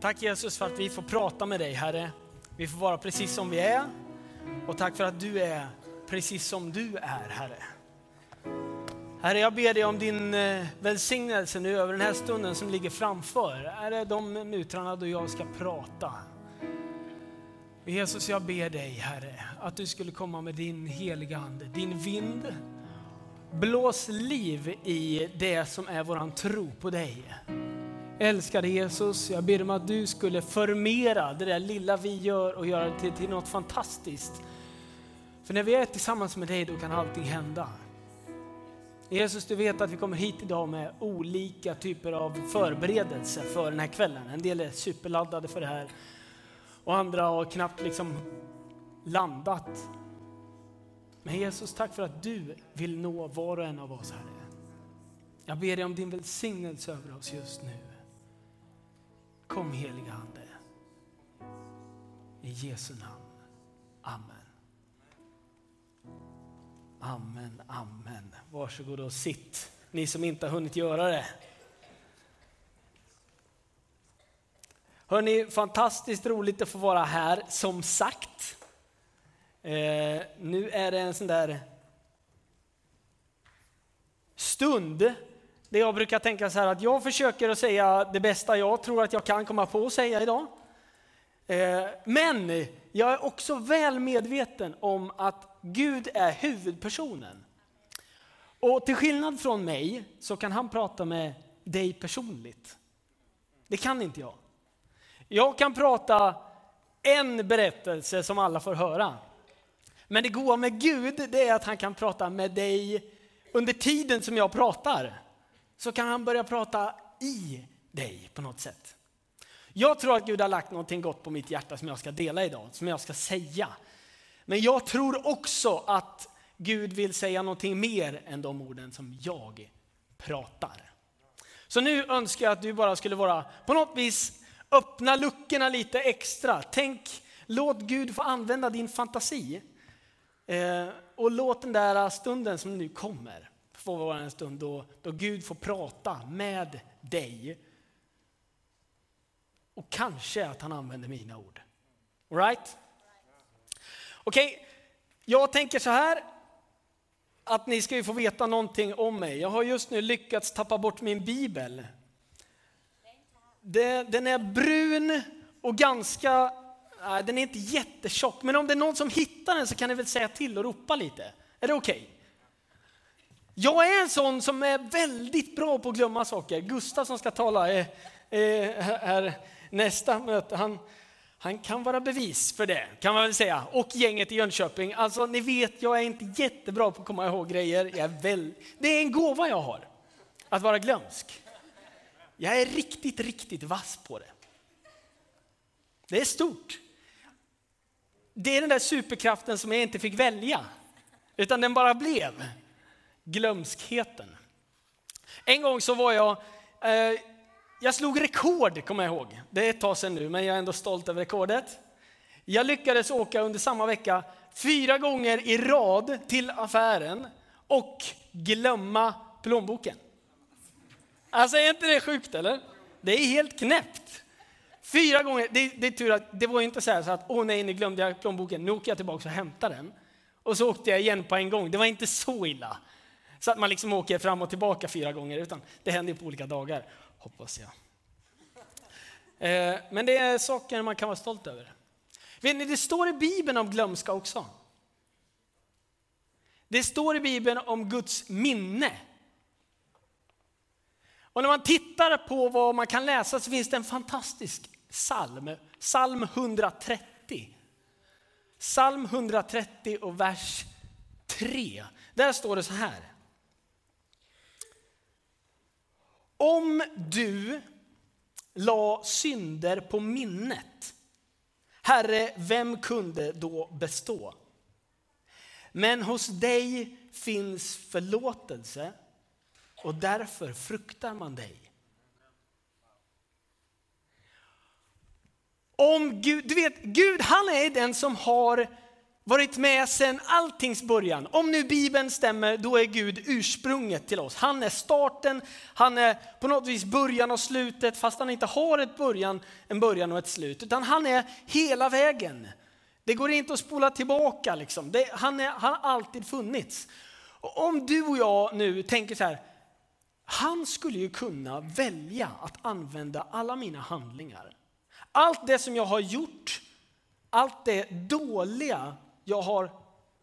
Tack Jesus för att vi får prata med dig Herre. Vi får vara precis som vi är. Och tack för att du är precis som du är Herre. Herre, jag ber dig om din eh, välsignelse nu över den här stunden som ligger framför. Är det de minuterna då jag ska prata? Jesus, jag ber dig Herre, att du skulle komma med din heliga Ande, din vind. Blås liv i det som är våran tro på dig. Älskade Jesus, jag ber om att du skulle förmera det där lilla vi gör och göra det till, till något fantastiskt. För när vi är tillsammans med dig, då kan allting hända. Jesus, du vet att vi kommer hit idag med olika typer av förberedelser för den här kvällen. En del är superladdade för det här och andra har knappt liksom landat. Men Jesus, tack för att du vill nå var och en av oss, Herre. Jag ber dig om din välsignelse över oss just nu. Kom heliga Ande. I Jesu namn. Amen. Amen, amen. Varsågod och sitt, ni som inte har hunnit göra det. Hörni, fantastiskt roligt att få vara här, som sagt. Eh, nu är det en sån där stund det jag brukar tänka så här att jag försöker att säga det bästa jag tror att jag kan komma på att säga idag. Eh, men jag är också väl medveten om att Gud är huvudpersonen. Och till skillnad från mig så kan han prata med dig personligt. Det kan inte jag. Jag kan prata en berättelse som alla får höra. Men det goda med Gud det är att han kan prata med dig under tiden som jag pratar. Så kan han börja prata i dig på något sätt. Jag tror att Gud har lagt någonting gott på mitt hjärta som jag ska dela idag, som jag ska säga. Men jag tror också att Gud vill säga någonting mer än de orden som jag pratar. Så nu önskar jag att du bara skulle vara på något vis öppna luckorna lite extra. Tänk, låt Gud få använda din fantasi. Eh, och låt den där stunden som nu kommer får vara en stund då, då Gud får prata med dig. Och kanske att han använder mina ord. Alright? Okej, okay. jag tänker så här att ni ska ju få veta någonting om mig. Jag har just nu lyckats tappa bort min bibel den är brun och ganska, nej, den är inte jättetjock, men om det är någon som hittar den så kan ni väl säga till och ropa lite. Är det okej? Okay? Jag är en sån som är väldigt bra på att glömma saker. Gustav som ska tala är, är, är nästa möte. Han, han kan vara bevis för det, kan man väl säga. Och gänget i Jönköping. Alltså, ni vet, jag är inte jättebra på att komma ihåg grejer. Jag är väl, det är en gåva jag har, att vara glömsk. Jag är riktigt, riktigt vass på det. Det är stort. Det är den där superkraften som jag inte fick välja, utan den bara blev. Glömskheten. En gång så var jag, eh, jag slog rekord kommer jag ihåg. Det är ett tag sedan nu, men jag är ändå stolt över rekordet. Jag lyckades åka under samma vecka fyra gånger i rad till affären och glömma plånboken. Alltså är inte det sjukt eller? Det är helt knäppt. Fyra gånger, det, det är tur att det var inte så, så att åh nej, nu glömde jag plånboken, nu åker jag tillbaka och hämtar den. Och så åkte jag igen på en gång, det var inte så illa. Så att man liksom åker fram och tillbaka fyra gånger, utan det händer på olika dagar, hoppas jag. Eh, men det är saker man kan vara stolt över. Vet ni, det står i Bibeln om glömska också. Det står i Bibeln om Guds minne. Och när man tittar på vad man kan läsa så finns det en fantastisk psalm, psalm 130. Psalm 130 och vers 3. Där står det så här. Om du la synder på minnet, Herre, vem kunde då bestå? Men hos dig finns förlåtelse och därför fruktar man dig. Om Gud, du vet, Gud han är den som har varit med sedan alltings början. Om nu Bibeln stämmer, då är Gud ursprunget till oss. Han är starten, han är på något vis början och slutet, fast han inte har ett början, en början och ett slut. Utan han är hela vägen. Det går inte att spola tillbaka. Liksom. Det, han, är, han har alltid funnits. Och om du och jag nu tänker så här, han skulle ju kunna välja att använda alla mina handlingar. Allt det som jag har gjort, allt det dåliga jag har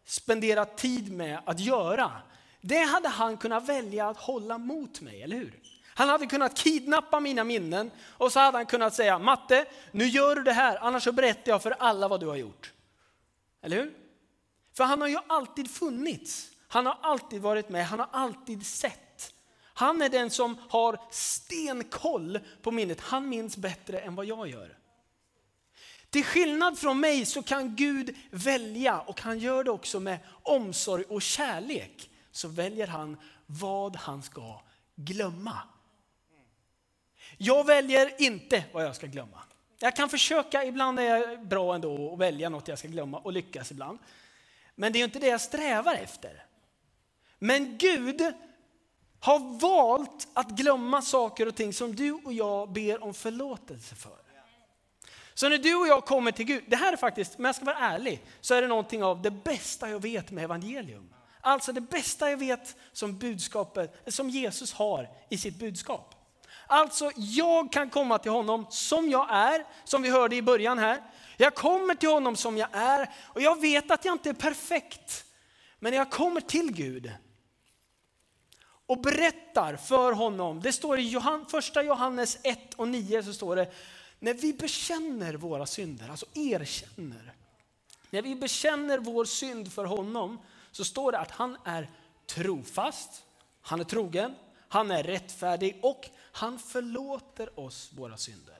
spenderat tid med att göra, det hade han kunnat välja att hålla mot mig, eller hur? Han hade kunnat kidnappa mina minnen och så hade han kunnat säga, Matte, nu gör du det här, annars så berättar jag för alla vad du har gjort. Eller hur? För han har ju alltid funnits. Han har alltid varit med, han har alltid sett. Han är den som har stenkoll på minnet. Han minns bättre än vad jag gör. Till skillnad från mig så kan Gud välja och han gör det också med omsorg och kärlek. Så väljer han vad han ska glömma. Jag väljer inte vad jag ska glömma. Jag kan försöka, ibland är jag bra ändå att välja något jag ska glömma och lyckas ibland. Men det är inte det jag strävar efter. Men Gud har valt att glömma saker och ting som du och jag ber om förlåtelse för. Så när du och jag kommer till Gud, det här är faktiskt, om jag ska vara ärlig, så är det någonting av det bästa jag vet med evangelium. Alltså det bästa jag vet som budskapet, som Jesus har i sitt budskap. Alltså jag kan komma till honom som jag är, som vi hörde i början här. Jag kommer till honom som jag är och jag vet att jag inte är perfekt. Men när jag kommer till Gud och berättar för honom, det står i första Johannes 1 och 9 så står det, när vi bekänner våra synder, alltså erkänner, när vi bekänner vår synd för honom så står det att han är trofast, han är trogen, han är rättfärdig och han förlåter oss våra synder.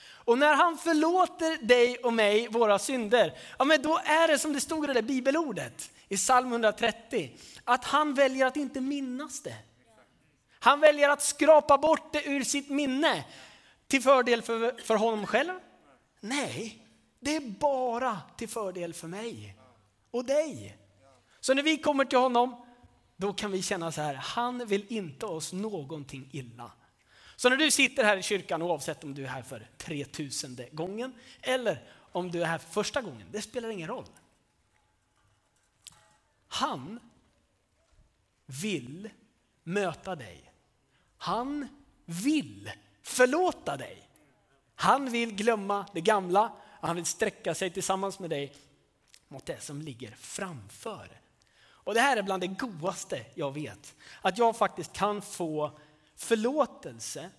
Och när han förlåter dig och mig våra synder, ja men då är det som det stod i det där bibelordet i psalm 130, att han väljer att inte minnas det. Han väljer att skrapa bort det ur sitt minne till fördel för, för honom själv? Nej, det är bara till fördel för mig och dig. Så när vi kommer till honom, då kan vi känna så här, han vill inte oss någonting illa. Så när du sitter här i kyrkan, oavsett om du är här för 3000 gången eller om du är här för första gången, det spelar ingen roll. Han vill möta dig. Han vill förlåta dig. Han vill glömma det gamla, han vill sträcka sig tillsammans med dig mot det som ligger framför. Och det här är bland det godaste jag vet. Att jag faktiskt kan få förlåtelse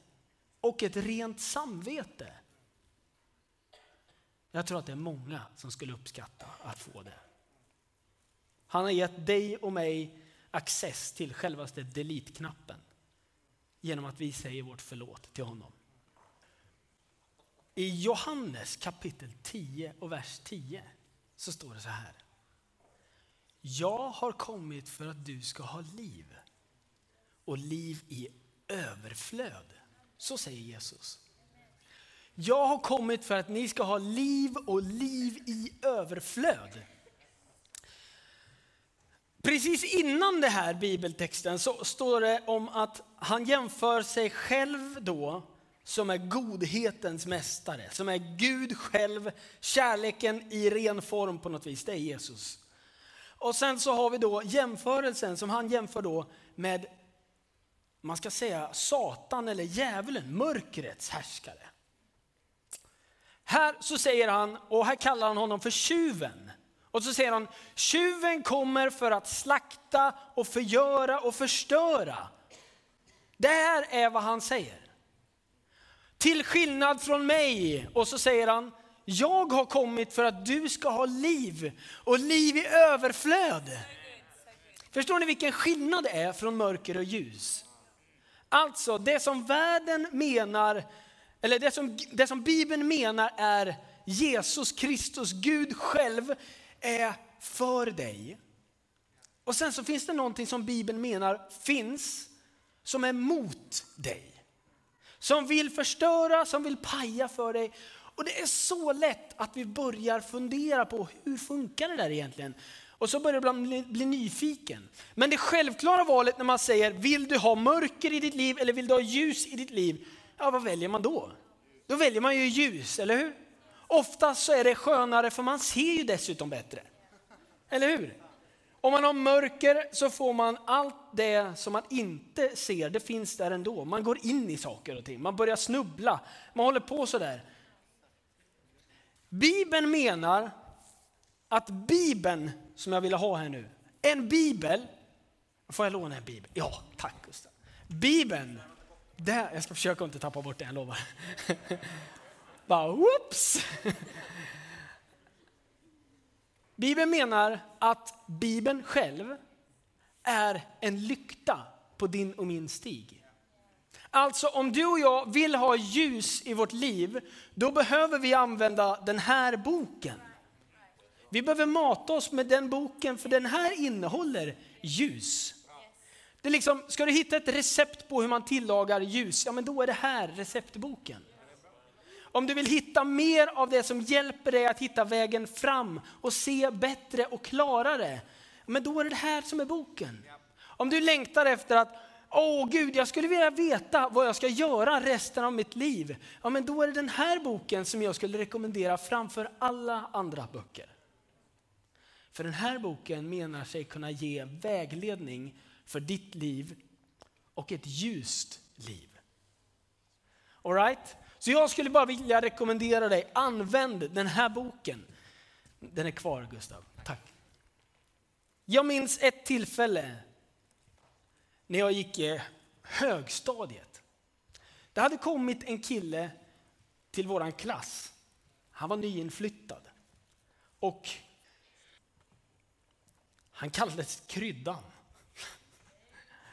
och ett rent samvete. Jag tror att det är många som skulle uppskatta att få det. Han har gett dig och mig access till självaste delete-knappen genom att vi säger vårt förlåt till honom. I Johannes kapitel 10 och vers 10 så står det så här. Jag har kommit för att du ska ha liv och liv i överflöd. Så säger Jesus. Jag har kommit för att ni ska ha liv och liv i överflöd. Precis innan det här bibeltexten så står det om att han jämför sig själv då som är godhetens mästare, som är Gud själv, kärleken i ren form på något vis, det är Jesus. Och sen så har vi då jämförelsen som han jämför då med, man ska säga Satan eller djävulen, mörkrets härskare. Här så säger han, och här kallar han honom för tjuven. Och så säger han, tjuven kommer för att slakta och förgöra och förstöra. Det här är vad han säger. Till skillnad från mig. Och så säger han, jag har kommit för att du ska ha liv och liv i överflöd. Förstår ni vilken skillnad det är från mörker och ljus? Alltså det som världen menar, eller det som, det som Bibeln menar är Jesus Kristus, Gud själv, är för dig. Och sen så finns det någonting som Bibeln menar finns som är mot dig. Som vill förstöra, som vill paja för dig. Och det är så lätt att vi börjar fundera på hur funkar det där egentligen? Och så börjar man bli, bli nyfiken. Men det självklara valet när man säger, vill du ha mörker i ditt liv eller vill du ha ljus i ditt liv? Ja, vad väljer man då? Då väljer man ju ljus, eller hur? Oftast så är det skönare för man ser ju dessutom bättre. Eller hur? Om man har mörker så får man allt det som man inte ser, det finns där ändå. Man går in i saker och ting, man börjar snubbla, man håller på sådär. Bibeln menar att Bibeln, som jag ville ha här nu, en bibel, får jag låna en bibel? Ja, tack Gustav. Bibeln, där, jag ska försöka inte tappa bort det, jag lovar. Bara whoops! Bibeln menar att Bibeln själv är en lykta på din och min stig. Alltså om du och jag vill ha ljus i vårt liv, då behöver vi använda den här boken. Vi behöver mata oss med den boken för den här innehåller ljus. Det är liksom, ska du hitta ett recept på hur man tillagar ljus, ja men då är det här receptboken. Om du vill hitta mer av det som hjälper dig att hitta vägen fram och se bättre och klarare, men då är det det här som är boken. Om du längtar efter att Åh oh, Gud, jag skulle vilja veta vad jag ska göra resten av mitt liv. Ja, men då är det den här boken som jag skulle rekommendera framför alla andra böcker. För den här boken menar sig kunna ge vägledning för ditt liv och ett ljust liv. All right? Så jag skulle bara vilja rekommendera dig, använd den här boken. Den är kvar Gustav, tack. Jag minns ett tillfälle när jag gick i högstadiet. Det hade kommit en kille till våran klass. Han var nyinflyttad. Och han kallades Kryddan.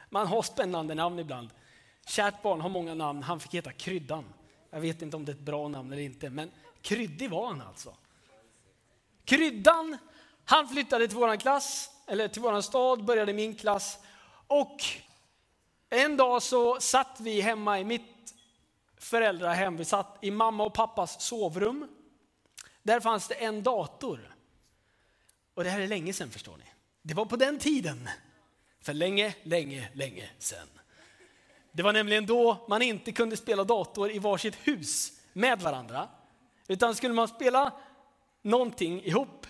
Man har spännande namn ibland. Kärt barn har många namn, han fick heta Kryddan. Jag vet inte om det är ett bra namn eller inte, men kryddig var han alltså. Kryddan, han flyttade till våran klass, eller till våran stad, började min klass. Och en dag så satt vi hemma i mitt föräldrahem, vi satt i mamma och pappas sovrum. Där fanns det en dator. Och det här är länge sedan förstår ni. Det var på den tiden. För länge, länge, länge sedan. Det var nämligen då man inte kunde spela dator i varsitt hus med varandra. Utan skulle man spela någonting ihop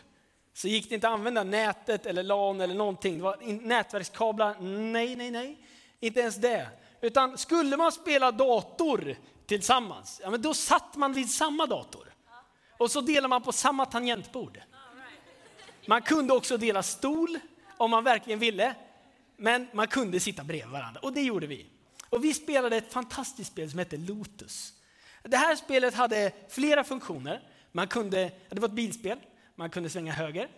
så gick det inte att använda nätet eller LAN eller någonting. Det var nätverkskablar, nej, nej, nej. Inte ens det. Utan skulle man spela dator tillsammans, ja, men då satt man vid samma dator. Och så delade man på samma tangentbord. Man kunde också dela stol om man verkligen ville. Men man kunde sitta bredvid varandra och det gjorde vi. Och vi spelade ett fantastiskt spel som hette Lotus. Det här spelet hade flera funktioner. Man kunde, det var ett bilspel, man kunde svänga höger,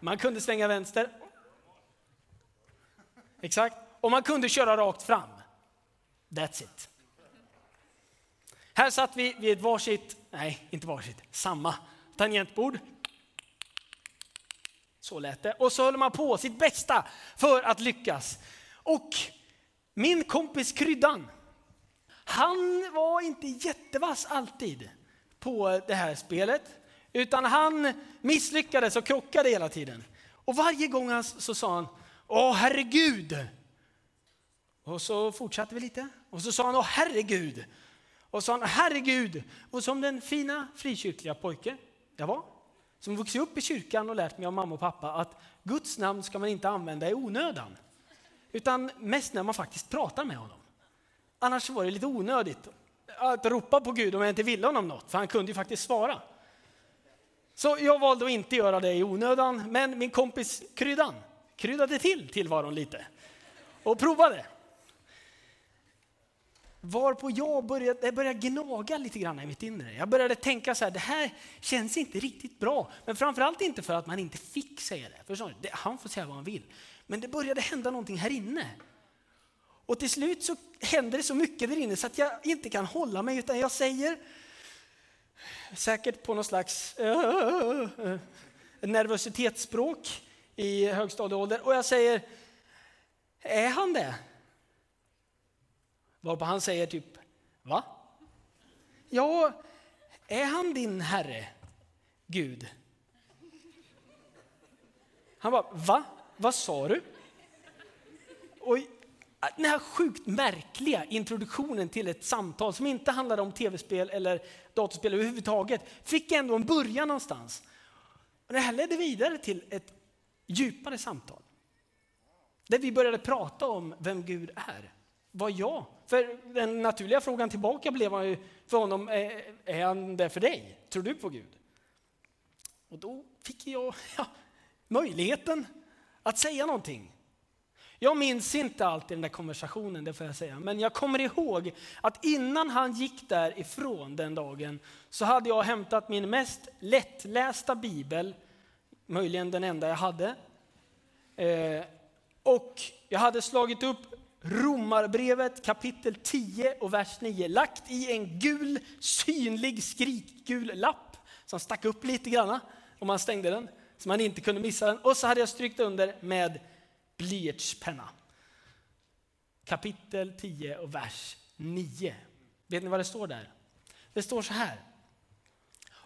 man kunde svänga vänster. Exakt. Och man kunde köra rakt fram. That's it. Här satt vi vid ett varsitt, nej inte varsitt, samma tangentbord. Så lät det. Och så höll man på sitt bästa för att lyckas. Och min kompis Kryddan, han var inte jättevass alltid på det här spelet. Utan han misslyckades och krockade hela tiden. Och varje gång han, så sa han, Åh herregud! Och så fortsatte vi lite. Och så sa han, Åh herregud! Och så sa han, herregud! Och som den fina frikyrkliga pojke jag var, som vuxit upp i kyrkan och lärt mig av mamma och pappa att Guds namn ska man inte använda i onödan. Utan mest när man faktiskt pratar med honom. Annars var det lite onödigt att ropa på Gud om jag inte ville honom något, för han kunde ju faktiskt svara. Så jag valde att inte göra det i onödan, men min kompis Kryddan kryddade till tillvaron lite och provade. Varpå jag började, jag började gnaga lite grann i mitt inre. Jag började tänka så här, det här känns inte riktigt bra. Men framförallt inte för att man inte fick säga det. Förstår ni? Han får säga vad han vill. Men det började hända någonting här inne. Och till slut så händer det så mycket där inne så att jag inte kan hålla mig utan jag säger, säkert på någon slags uh, nervositetsspråk i högstadieålder, och jag säger, är han det? Varpå han säger typ, va? Ja, är han din Herre, Gud? Han bara, va? Vad sa du? Och den här sjukt märkliga introduktionen till ett samtal som inte handlade om tv-spel eller datorspel överhuvudtaget fick ändå en början någonstans. Och det här ledde vidare till ett djupare samtal. Där vi började prata om vem Gud är. Vad jag? För den naturliga frågan tillbaka blev ju för honom, är han det för dig? Tror du på Gud? Och då fick jag ja, möjligheten att säga någonting. Jag minns inte allt i den där konversationen, det får jag säga. Men jag kommer ihåg att innan han gick därifrån den dagen så hade jag hämtat min mest lättlästa bibel, möjligen den enda jag hade. Eh, och jag hade slagit upp Romarbrevet kapitel 10 och vers 9, lagt i en gul, synlig, skrikgul lapp som stack upp lite grann om man stängde den, så man inte kunde missa den. Och så hade jag strykt under med blyertspenna. Kapitel 10 och vers 9. Vet ni vad det står där? Det står så här.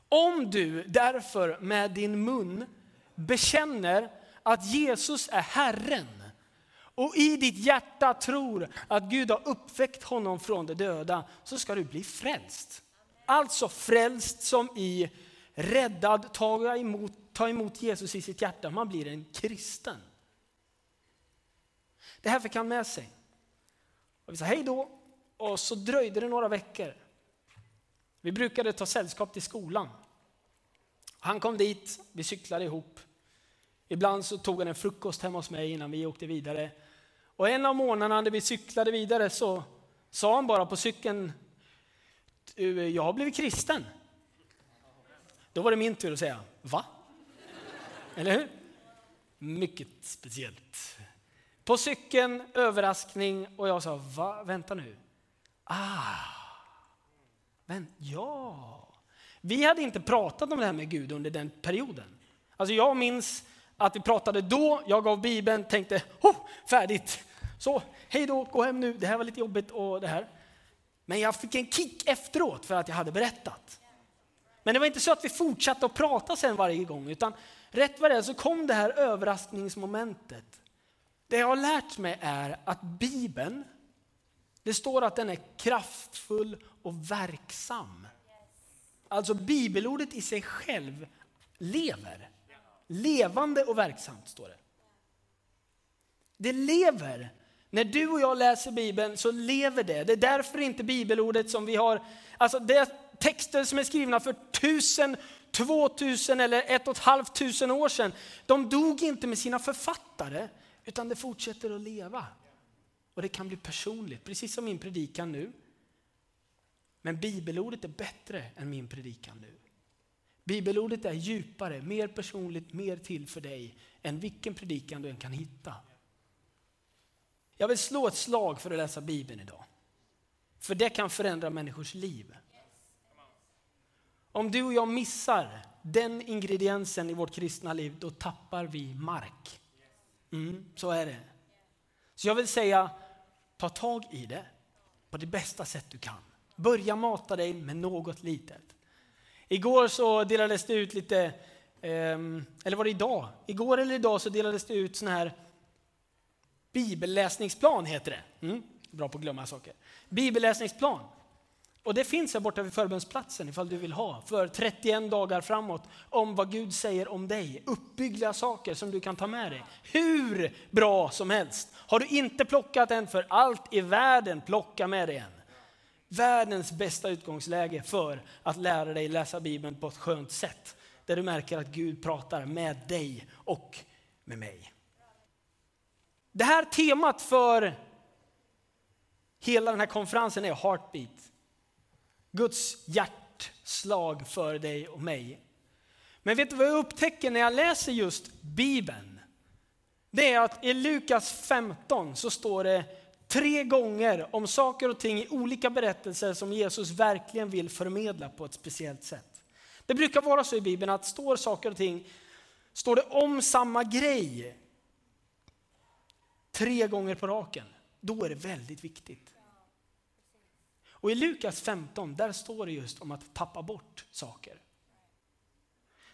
Om du därför med din mun bekänner att Jesus är Herren och i ditt hjärta tror att Gud har uppväckt honom från de döda så ska du bli frälst. Alltså frälst som i räddad, ta emot, ta emot Jesus i sitt hjärta. Man blir en kristen. Det här fick han med sig. Och vi sa hej då och så dröjde det några veckor. Vi brukade ta sällskap till skolan. Han kom dit, vi cyklade ihop. Ibland så tog han en frukost hemma hos mig innan vi åkte vidare. Och en av månaderna när vi cyklade vidare så sa han bara på cykeln, jag har blivit kristen. Då var det min tur att säga, va? Eller hur? Mycket speciellt. På cykeln, överraskning och jag sa, va? Vänta nu. Ah, men ja. Vi hade inte pratat om det här med Gud under den perioden. Alltså jag minns att vi pratade då, jag gav Bibeln, tänkte, oh, färdigt. Så, hej då, gå hem nu, det här var lite jobbigt och det här. Men jag fick en kick efteråt för att jag hade berättat. Men det var inte så att vi fortsatte att prata sen varje gång, utan rätt vad det är så kom det här överraskningsmomentet. Det jag har lärt mig är att Bibeln, det står att den är kraftfull och verksam. Alltså bibelordet i sig själv lever. Levande och verksamt står det. Det lever. När du och jag läser Bibeln så lever det. Det är därför inte bibelordet som vi har, alltså det är texter som är skrivna för tusen, två tusen eller ett och ett halvt tusen år sedan. De dog inte med sina författare, utan det fortsätter att leva. Och det kan bli personligt, precis som min predikan nu. Men bibelordet är bättre än min predikan nu. Bibelordet är djupare, mer personligt, mer till för dig än vilken predikan du än kan hitta. Jag vill slå ett slag för att läsa Bibeln idag. För det kan förändra människors liv. Om du och jag missar den ingrediensen i vårt kristna liv, då tappar vi mark. Mm, så är det. Så jag vill säga, ta tag i det på det bästa sätt du kan. Börja mata dig med något litet. Igår så delades det ut lite, ehm, eller var det idag? Igår eller idag så delades det ut sådana här bibelläsningsplan heter det. Mm, bra på att glömma saker. Bibelläsningsplan. Och det finns här borta vid förbundsplatsen ifall du vill ha för 31 dagar framåt om vad Gud säger om dig. Uppbyggliga saker som du kan ta med dig. Hur bra som helst. Har du inte plockat en för allt i världen, plocka med dig en. Världens bästa utgångsläge för att lära dig läsa Bibeln på ett skönt sätt. Där du märker att Gud pratar med dig och med mig. Det här temat för hela den här konferensen är Heartbeat. Guds hjärtslag för dig och mig. Men vet du vad jag upptäcker när jag läser just Bibeln? Det är att i Lukas 15 så står det tre gånger om saker och ting i olika berättelser som Jesus verkligen vill förmedla på ett speciellt sätt. Det brukar vara så i Bibeln att står saker och ting, står det om samma grej tre gånger på raken, då är det väldigt viktigt. Och i Lukas 15, där står det just om att tappa bort saker.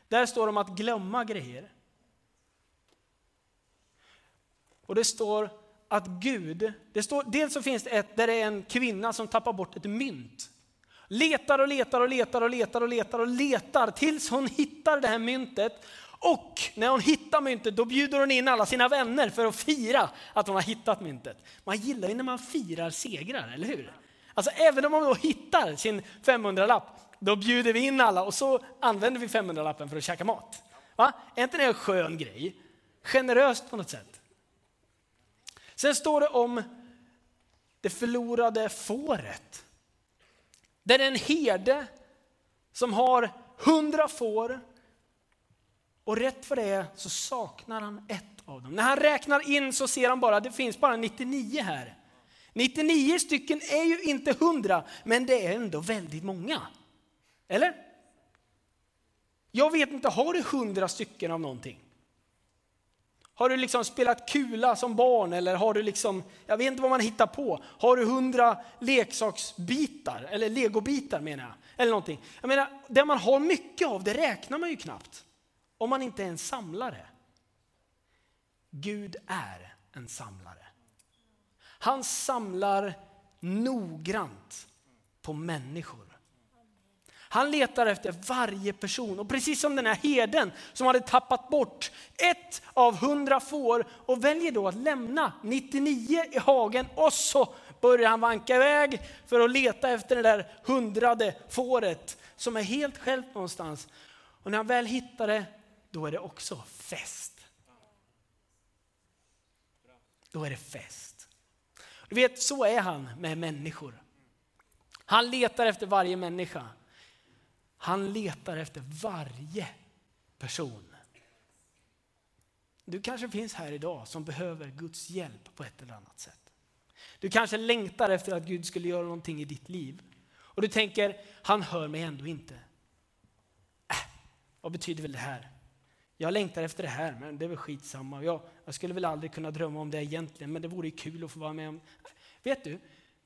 Där står det om att glömma grejer. Och det står att Gud, det står, dels så finns det ett där det är en kvinna som tappar bort ett mynt. Letar och letar och letar och letar och letar och letar tills hon hittar det här myntet. Och när hon hittar myntet då bjuder hon in alla sina vänner för att fira att hon har hittat myntet. Man gillar ju när man firar segrar, eller hur? Alltså även om man då hittar sin 500-lapp, då bjuder vi in alla och så använder vi 500-lappen för att käka mat. Va? Är inte det en skön grej? Generöst på något sätt. Sen står det om det förlorade fåret. Där är en herde som har hundra får och rätt för det så saknar han ett av dem. När han räknar in så ser han bara att det finns bara 99 här. 99 stycken är ju inte 100, men det är ändå väldigt många. Eller? Jag vet inte, har du 100 stycken av någonting? Har du liksom spelat kula som barn eller har du liksom, jag vet inte vad man hittar på. Har du hundra leksaksbitar, eller legobitar menar jag. Eller någonting. Jag menar, det man har mycket av det räknar man ju knappt. Om man inte är en samlare. Gud är en samlare. Han samlar noggrant på människor. Han letar efter varje person och precis som den här herden som hade tappat bort ett av hundra får och väljer då att lämna 99 i hagen och så börjar han vanka iväg för att leta efter det där hundrade fåret som är helt själv någonstans. Och när han väl hittar det, då är det också fest. Då är det fest. Du vet, så är han med människor. Han letar efter varje människa. Han letar efter varje person. Du kanske finns här idag som behöver Guds hjälp på ett eller annat sätt. Du kanske längtar efter att Gud skulle göra någonting i ditt liv. Och du tänker, han hör mig ändå inte. Äh, vad betyder väl det här? Jag längtar efter det här, men det är väl skitsamma. Jag, jag skulle väl aldrig kunna drömma om det egentligen, men det vore kul att få vara med om. Vet du,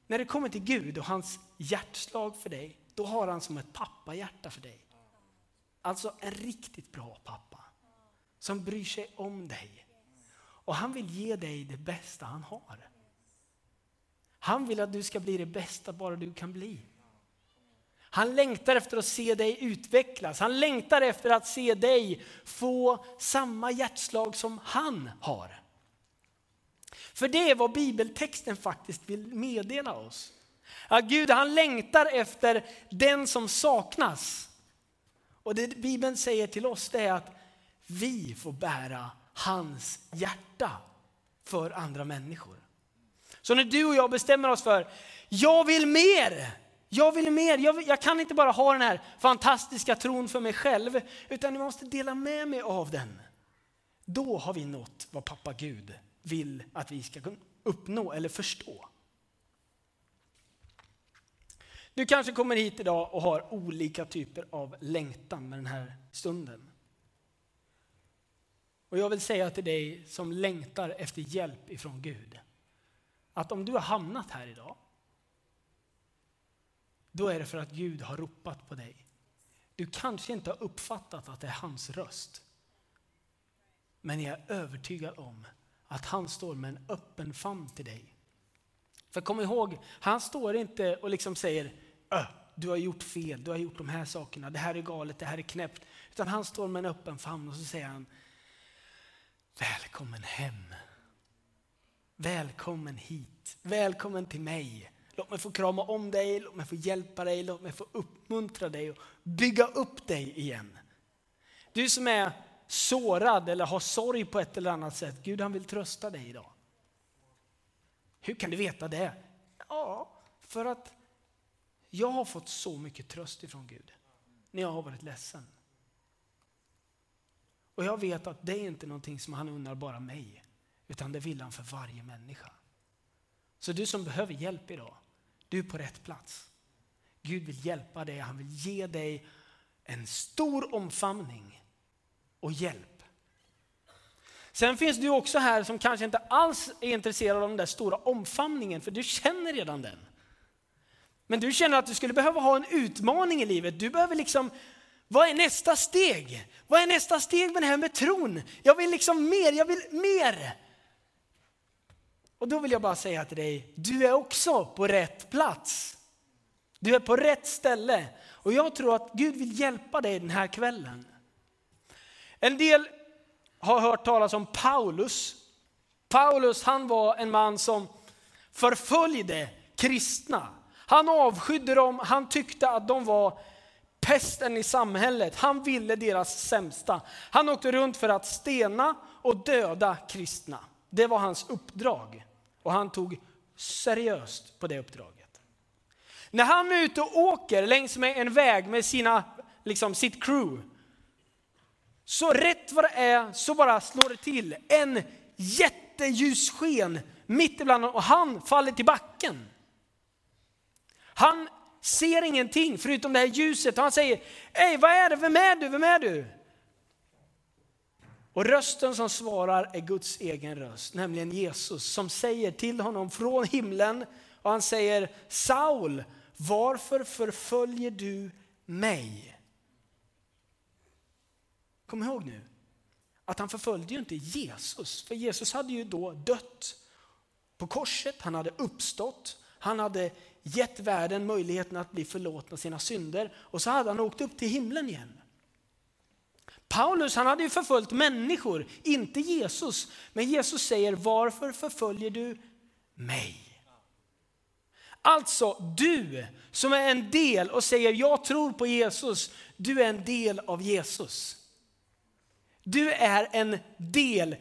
när det kommer till Gud och hans hjärtslag för dig, då har han som ett pappahjärta för dig. Alltså en riktigt bra pappa som bryr sig om dig. Och han vill ge dig det bästa han har. Han vill att du ska bli det bästa bara du kan bli. Han längtar efter att se dig utvecklas. Han längtar efter att se dig få samma hjärtslag som han har. För det är vad bibeltexten faktiskt vill meddela oss. Att Gud han längtar efter den som saknas. Och det Bibeln säger till oss det är att vi får bära hans hjärta för andra människor. Så när du och jag bestämmer oss för, jag vill mer, jag vill mer, jag, vill, jag kan inte bara ha den här fantastiska tron för mig själv, utan jag måste dela med mig av den. Då har vi nått vad pappa Gud vill att vi ska uppnå eller förstå. Du kanske kommer hit idag och har olika typer av längtan med den här stunden. Och jag vill säga till dig som längtar efter hjälp ifrån Gud, att om du har hamnat här idag, då är det för att Gud har ropat på dig. Du kanske inte har uppfattat att det är hans röst. Men jag är övertygad om att han står med en öppen famn till dig. För kom ihåg, han står inte och liksom säger Äh, du har gjort fel, du har gjort de här sakerna, det här är galet, det här är knäppt. Utan han står med en öppen famn och så säger han, välkommen hem. Välkommen hit, välkommen till mig. Låt mig få krama om dig, låt mig få hjälpa dig, låt mig få uppmuntra dig och bygga upp dig igen. Du som är sårad eller har sorg på ett eller annat sätt, Gud han vill trösta dig idag. Hur kan du veta det? Ja, för att jag har fått så mycket tröst ifrån Gud när jag har varit ledsen. Och jag vet att det är inte någonting som han unnar bara mig, utan det vill han för varje människa. Så du som behöver hjälp idag, du är på rätt plats. Gud vill hjälpa dig, han vill ge dig en stor omfamning och hjälp. Sen finns du också här som kanske inte alls är intresserad av den där stora omfamningen, för du känner redan den. Men du känner att du skulle behöva ha en utmaning i livet. Du behöver liksom, vad är nästa steg? Vad är nästa steg med det här med tron? Jag vill liksom mer, jag vill mer. Och då vill jag bara säga till dig, du är också på rätt plats. Du är på rätt ställe. Och jag tror att Gud vill hjälpa dig den här kvällen. En del har hört talas om Paulus. Paulus han var en man som förföljde kristna. Han avskydde dem, han tyckte att de var pesten i samhället. Han ville deras sämsta. Han åkte runt för att stena och döda kristna. Det var hans uppdrag. Och han tog seriöst på det uppdraget. När han är ute och åker längs med en väg med sina, liksom sitt crew, så rätt vad det är så bara slår det till en jätteljussken mitt ibland och han faller till backen. Han ser ingenting förutom det här ljuset och han säger, Ej, vad är det, vem är du, vem är du? Och rösten som svarar är Guds egen röst, nämligen Jesus som säger till honom från himlen och han säger Saul, varför förföljer du mig? Kom ihåg nu att han förföljde ju inte Jesus, för Jesus hade ju då dött på korset, han hade uppstått, han hade gett världen möjligheten att bli förlåtna sina synder och så hade han åkt upp till himlen igen. Paulus han hade ju förföljt människor, inte Jesus. Men Jesus säger, varför förföljer du mig? Alltså du som är en del och säger jag tror på Jesus, du är en del av Jesus. Du är en del.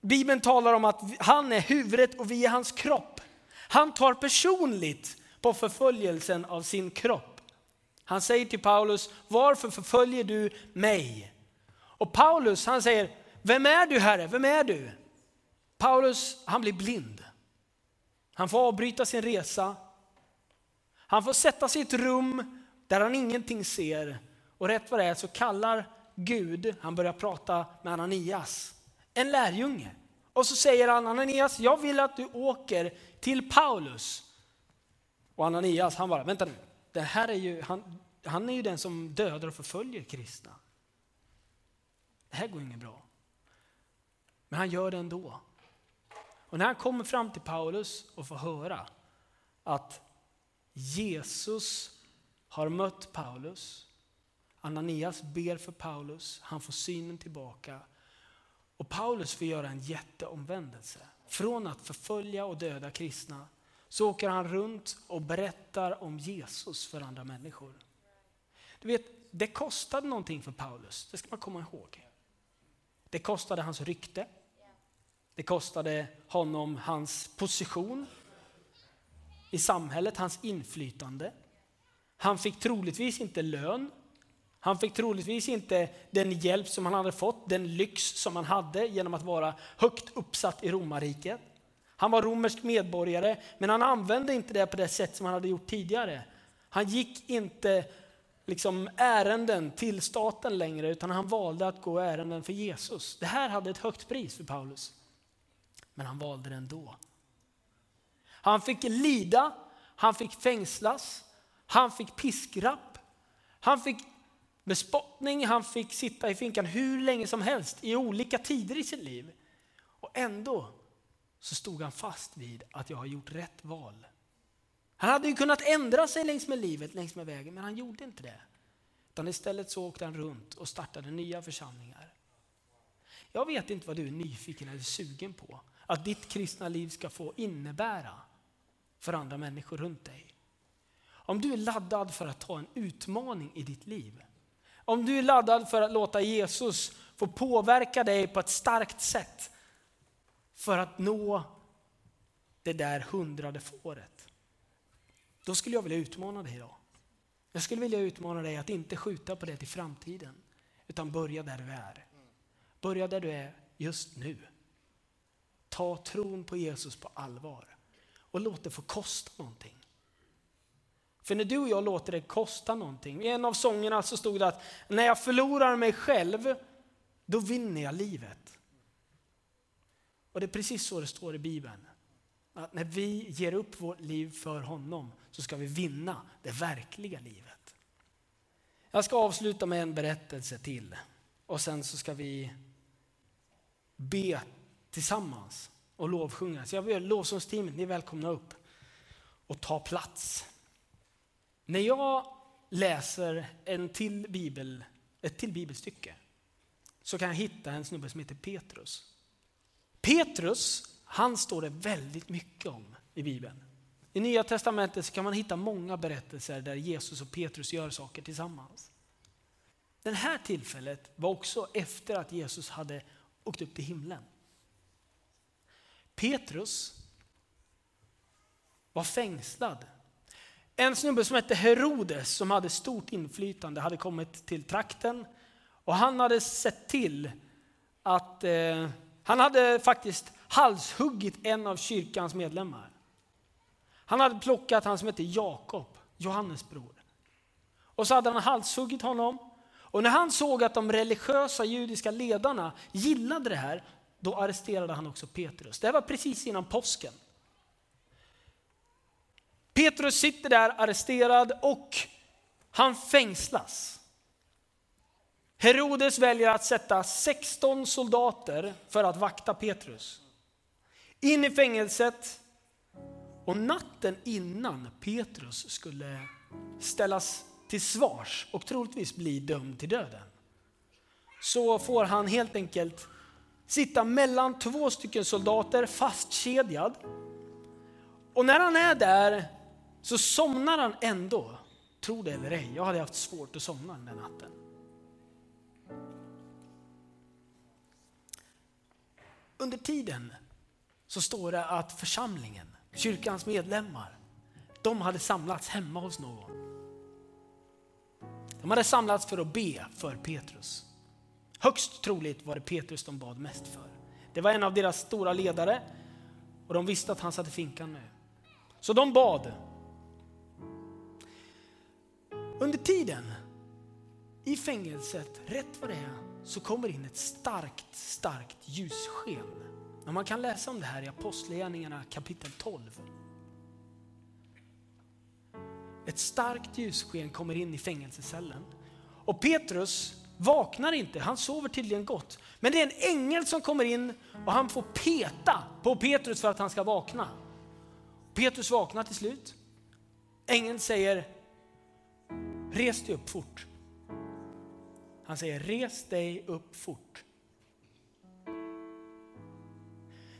Bibeln talar om att han är huvudet och vi är hans kropp. Han tar personligt på förföljelsen av sin kropp. Han säger till Paulus, varför förföljer du mig? Och Paulus han säger, vem är du Herre, vem är du? Paulus han blir blind. Han får avbryta sin resa. Han får sätta sig i ett rum där han ingenting ser. Och rätt vad det är så kallar Gud, han börjar prata med Ananias, en lärjunge. Och så säger han, Ananias jag vill att du åker till Paulus. Och Ananias han bara, vänta nu, det här är ju, han, han är ju den som dödar och förföljer kristna det här går inget bra. Men han gör det ändå. Och när han kommer fram till Paulus och får höra att Jesus har mött Paulus, Ananias ber för Paulus, han får synen tillbaka och Paulus får göra en jätteomvändelse. Från att förfölja och döda kristna så åker han runt och berättar om Jesus för andra människor. Du vet, det kostade någonting för Paulus, det ska man komma ihåg. Det kostade hans rykte. Det kostade honom hans position i samhället, hans inflytande. Han fick troligtvis inte lön. Han fick troligtvis inte den hjälp som han hade fått, den lyx som han hade genom att vara högt uppsatt i romarriket. Han var romersk medborgare, men han använde inte det på det sätt som han hade gjort tidigare. Han gick inte liksom ärenden till staten längre, utan han valde att gå ärenden för Jesus. Det här hade ett högt pris för Paulus. Men han valde det ändå. Han fick lida, han fick fängslas, han fick piskrapp, han fick bespottning, han fick sitta i finkan hur länge som helst i olika tider i sitt liv. Och ändå så stod han fast vid att jag har gjort rätt val. Han hade ju kunnat ändra sig längs med livet, längs med vägen, men han gjorde inte det. Utan istället så åkte han runt och startade nya församlingar. Jag vet inte vad du är nyfiken eller sugen på att ditt kristna liv ska få innebära för andra människor runt dig. Om du är laddad för att ta en utmaning i ditt liv. Om du är laddad för att låta Jesus få påverka dig på ett starkt sätt för att nå det där hundrade fåret. Då skulle jag vilja utmana dig idag. Jag skulle vilja utmana dig att inte skjuta på det till framtiden, utan börja där du är. Börja där du är just nu. Ta tron på Jesus på allvar och låt det få kosta någonting. För när du och jag låter det kosta någonting, i en av sångerna så stod det att när jag förlorar mig själv, då vinner jag livet. Och det är precis så det står i Bibeln. Att när vi ger upp vårt liv för honom så ska vi vinna det verkliga livet. Jag ska avsluta med en berättelse till och sen så ska vi be tillsammans och lovsjunga. Så jag vill lovsångsteamet, ni är välkomna upp och ta plats. När jag läser en till bibel, ett till bibelstycke så kan jag hitta en snubbe som heter Petrus. Petrus, han står det väldigt mycket om i Bibeln. I Nya Testamentet kan man hitta många berättelser där Jesus och Petrus gör saker tillsammans. Det här tillfället var också efter att Jesus hade åkt upp till himlen. Petrus var fängslad. En snubbe som hette Herodes som hade stort inflytande hade kommit till trakten och han hade sett till att eh, han hade faktiskt halshuggit en av kyrkans medlemmar. Han hade plockat han som hette Jakob, Johannes bror. Och så hade han halshuggit honom. Och när han såg att de religiösa judiska ledarna gillade det här, då arresterade han också Petrus. Det var precis innan påsken. Petrus sitter där arresterad och han fängslas. Herodes väljer att sätta 16 soldater för att vakta Petrus. In i fängelset och natten innan Petrus skulle ställas till svars och troligtvis bli dömd till döden så får han helt enkelt sitta mellan två stycken soldater fastkedjad. Och när han är där så somnar han ändå. Tro det eller ej, jag hade haft svårt att somna den natten. Under tiden så står det att församlingen, kyrkans medlemmar, de hade samlats hemma hos någon. De hade samlats för att be för Petrus. Högst troligt var det Petrus de bad mest för. Det var en av deras stora ledare och de visste att han satt i finkan nu. Så de bad. Under tiden i fängelset, rätt vad det är, så kommer in ett starkt, starkt ljussken. Och man kan läsa om det här i Apostlagärningarna kapitel 12. Ett starkt ljussken kommer in i fängelsecellen. Och Petrus vaknar inte, han sover tydligen gott. Men det är en ängel som kommer in och han får peta på Petrus för att han ska vakna. Petrus vaknar till slut. Ängeln säger, res dig upp fort. Han säger res dig upp fort.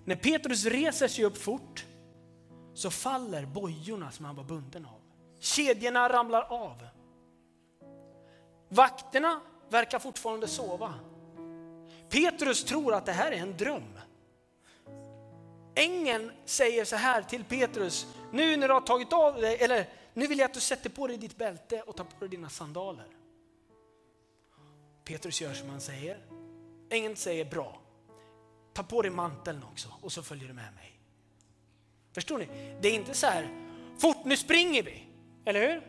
När Petrus reser sig upp fort så faller bojorna som han var bunden av. Kedjorna ramlar av. Vakterna verkar fortfarande sova. Petrus tror att det här är en dröm. Ängeln säger så här till Petrus, nu när du har tagit av dig, eller nu vill jag att du sätter på dig ditt bälte och tar på dig dina sandaler. Petrus gör som han säger. Ängeln säger bra, ta på dig manteln också och så följer du med mig. Förstår ni? Det är inte så här, fort nu springer vi, eller hur?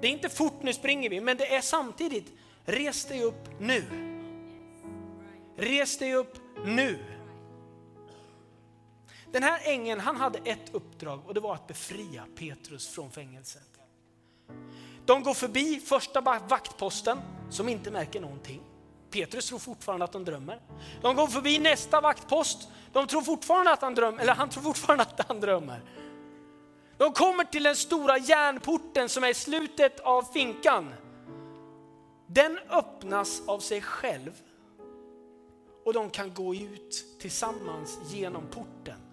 Det är inte fort nu springer vi, men det är samtidigt, res dig upp nu. Res dig upp nu. Den här ängeln han hade ett uppdrag och det var att befria Petrus från fängelset. De går förbi första vaktposten som inte märker någonting. Petrus tror fortfarande att de drömmer. De går förbi nästa vaktpost. De tror fortfarande att han drömmer, eller han tror fortfarande att han drömmer. De kommer till den stora järnporten som är i slutet av finkan. Den öppnas av sig själv och de kan gå ut tillsammans genom porten.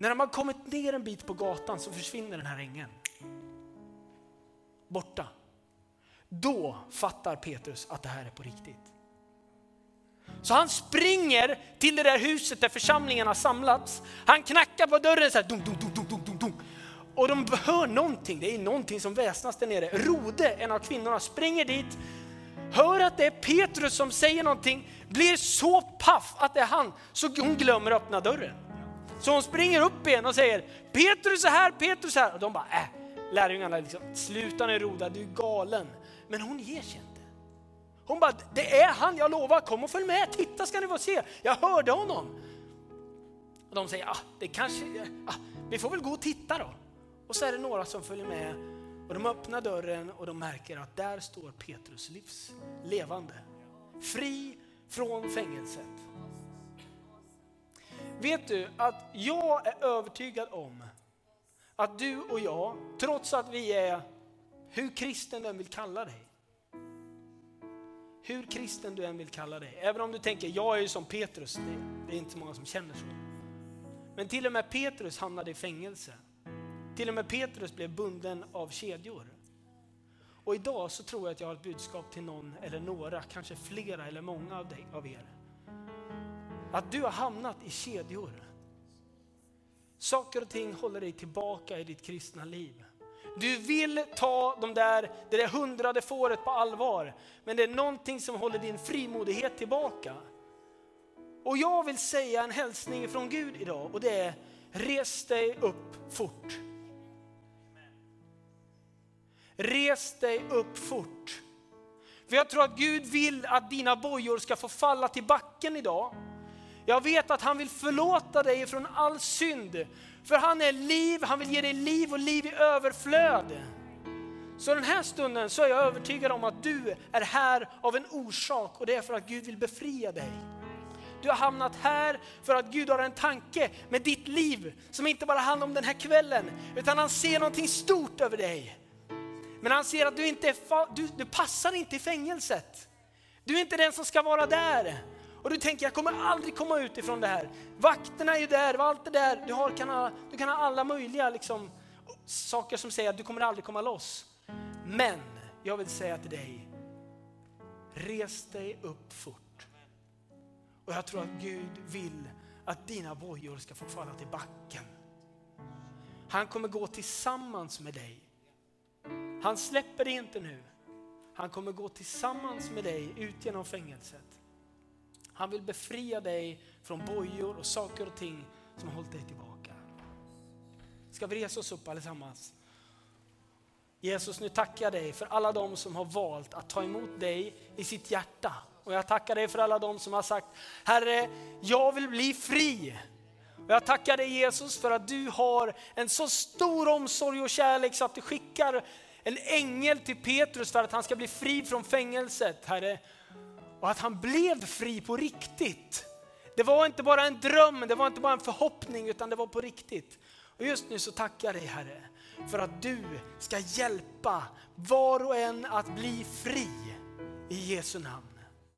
När de har kommit ner en bit på gatan så försvinner den här ängeln. Borta. Då fattar Petrus att det här är på riktigt. Så han springer till det där huset där församlingen har samlats. Han knackar på dörren så här, dum, dum, dum, dum, dum, dum. Och de hör någonting, det är någonting som väsnas där nere. Rode, en av kvinnorna, springer dit, hör att det är Petrus som säger någonting, blir så paff att det är han, så hon glömmer öppna dörren. Så hon springer upp igen och säger Petrus är här, Petrus är här. Och de bara, äh, lärjungarna liksom, sluta nu Roda, du är galen. Men hon ger sig inte. Hon bara, det är han, jag lovar, kom och följ med, titta ska ni få se. Jag hörde honom. Och de säger, ah, det kanske, ah, vi får väl gå och titta då. Och så är det några som följer med och de öppnar dörren och de märker att där står Petrus livs levande. Fri från fängelset. Vet du att jag är övertygad om att du och jag, trots att vi är hur kristen du än vill kalla dig. Hur kristen du än vill kalla dig. Även om du tänker, jag är ju som Petrus, det, det är inte så många som känner så. Men till och med Petrus hamnade i fängelse. Till och med Petrus blev bunden av kedjor. Och idag så tror jag att jag har ett budskap till någon eller några, kanske flera eller många av, dig, av er. Att du har hamnat i kedjor. Saker och ting håller dig tillbaka i ditt kristna liv. Du vill ta de där, det där hundrade fåret på allvar, men det är någonting som håller din frimodighet tillbaka. Och jag vill säga en hälsning från Gud idag och det är res dig upp fort. Res dig upp fort. För jag tror att Gud vill att dina bojor ska få falla till backen idag. Jag vet att han vill förlåta dig från all synd. För han är liv, han vill ge dig liv och liv i överflöd. Så den här stunden så är jag övertygad om att du är här av en orsak och det är för att Gud vill befria dig. Du har hamnat här för att Gud har en tanke med ditt liv som inte bara handlar om den här kvällen, utan han ser någonting stort över dig. Men han ser att du inte är, du, du passar inte i fängelset. Du är inte den som ska vara där. Och du tänker, jag kommer aldrig komma ut ifrån det här. Vakterna är ju där, allt det där. Du, har, kan, ha, du kan ha alla möjliga liksom, saker som säger att du kommer aldrig komma loss. Men jag vill säga till dig, res dig upp fort. Och jag tror att Gud vill att dina bojor ska få falla till backen. Han kommer gå tillsammans med dig. Han släpper dig inte nu. Han kommer gå tillsammans med dig ut genom fängelset. Han vill befria dig från bojor och saker och ting som har hållit dig tillbaka. Ska vi resa oss upp allesammans? Jesus, nu tackar jag dig för alla de som har valt att ta emot dig i sitt hjärta. Och jag tackar dig för alla de som har sagt, Herre, jag vill bli fri. Och jag tackar dig Jesus för att du har en så stor omsorg och kärlek så att du skickar en ängel till Petrus för att han ska bli fri från fängelset, Herre. Och att han blev fri på riktigt. Det var inte bara en dröm, det var inte bara en förhoppning, utan det var på riktigt. Och just nu så tackar jag dig Herre, för att du ska hjälpa var och en att bli fri i Jesu namn.